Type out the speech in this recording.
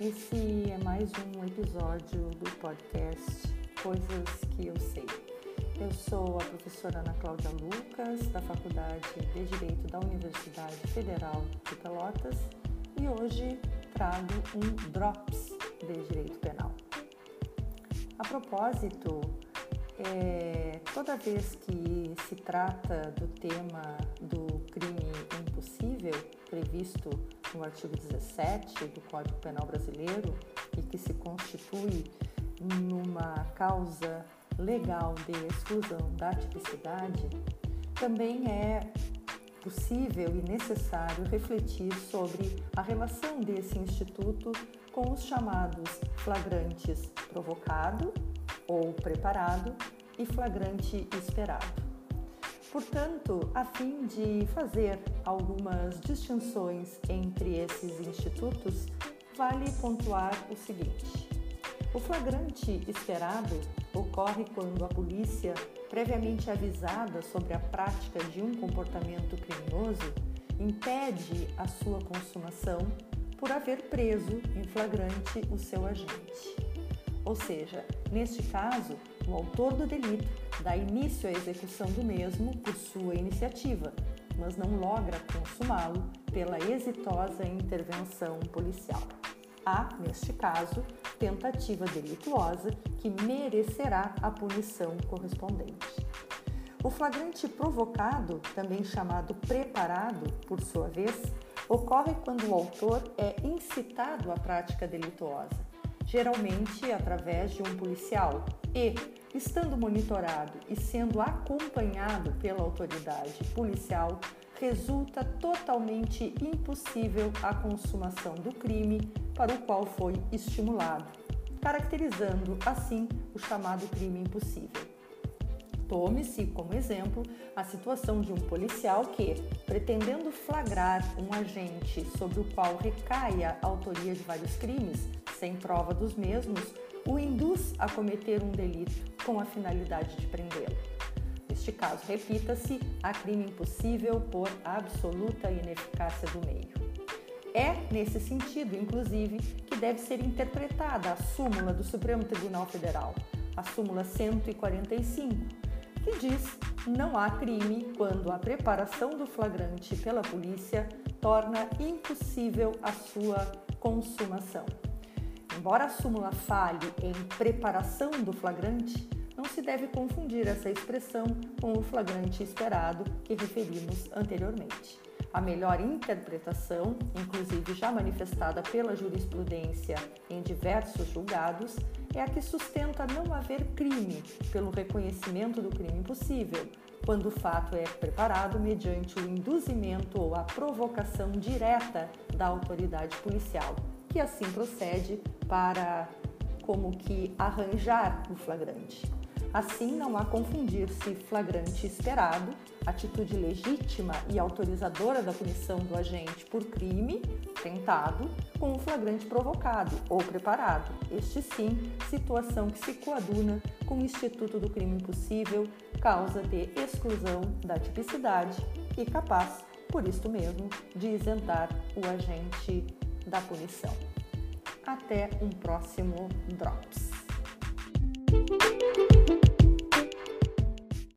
Esse é mais um episódio do podcast Coisas que eu sei. Eu sou a professora Ana Cláudia Lucas, da Faculdade de Direito da Universidade Federal de Pelotas, e hoje trago um Drops de Direito Penal. A propósito, é, toda vez que se trata do tema do crime impossível, previsto no artigo 17 do Código Penal Brasileiro e que se constitui numa causa legal de exclusão da tipicidade, também é possível e necessário refletir sobre a relação desse instituto com os chamados flagrantes provocado ou preparado e flagrante esperado. Portanto, a fim de fazer algumas distinções entre esses institutos, vale pontuar o seguinte: o flagrante esperado ocorre quando a polícia, previamente avisada sobre a prática de um comportamento criminoso, impede a sua consumação por haver preso em flagrante o seu agente. Ou seja, neste caso, o autor do delito dá início à execução do mesmo por sua iniciativa, mas não logra consumá-lo pela exitosa intervenção policial. Há, neste caso, tentativa delituosa que merecerá a punição correspondente. O flagrante provocado, também chamado preparado, por sua vez, ocorre quando o autor é incitado à prática delituosa geralmente através de um policial, e, estando monitorado e sendo acompanhado pela autoridade policial, resulta totalmente impossível a consumação do crime para o qual foi estimulado, caracterizando assim o chamado crime impossível. Tome-se como exemplo a situação de um policial que, pretendendo flagrar um agente sobre o qual recaia a autoria de vários crimes, sem prova dos mesmos, o induz a cometer um delito com a finalidade de prendê-lo. Neste caso, repita-se, há crime impossível por absoluta ineficácia do meio. É nesse sentido, inclusive, que deve ser interpretada a súmula do Supremo Tribunal Federal, a súmula 145, que diz não há crime quando a preparação do flagrante pela polícia torna impossível a sua consumação. Embora a súmula fale em preparação do flagrante, não se deve confundir essa expressão com o flagrante esperado que referimos anteriormente. A melhor interpretação, inclusive já manifestada pela jurisprudência em diversos julgados, é a que sustenta não haver crime pelo reconhecimento do crime impossível, quando o fato é preparado mediante o induzimento ou a provocação direta da autoridade policial, que assim procede para como que arranjar o flagrante. Assim, não há confundir-se flagrante esperado, atitude legítima e autorizadora da punição do agente por crime tentado, com o flagrante provocado ou preparado. Este sim, situação que se coaduna com o Instituto do Crime Impossível, causa de exclusão da tipicidade e capaz, por isto mesmo, de isentar o agente da punição. Até um próximo Drops.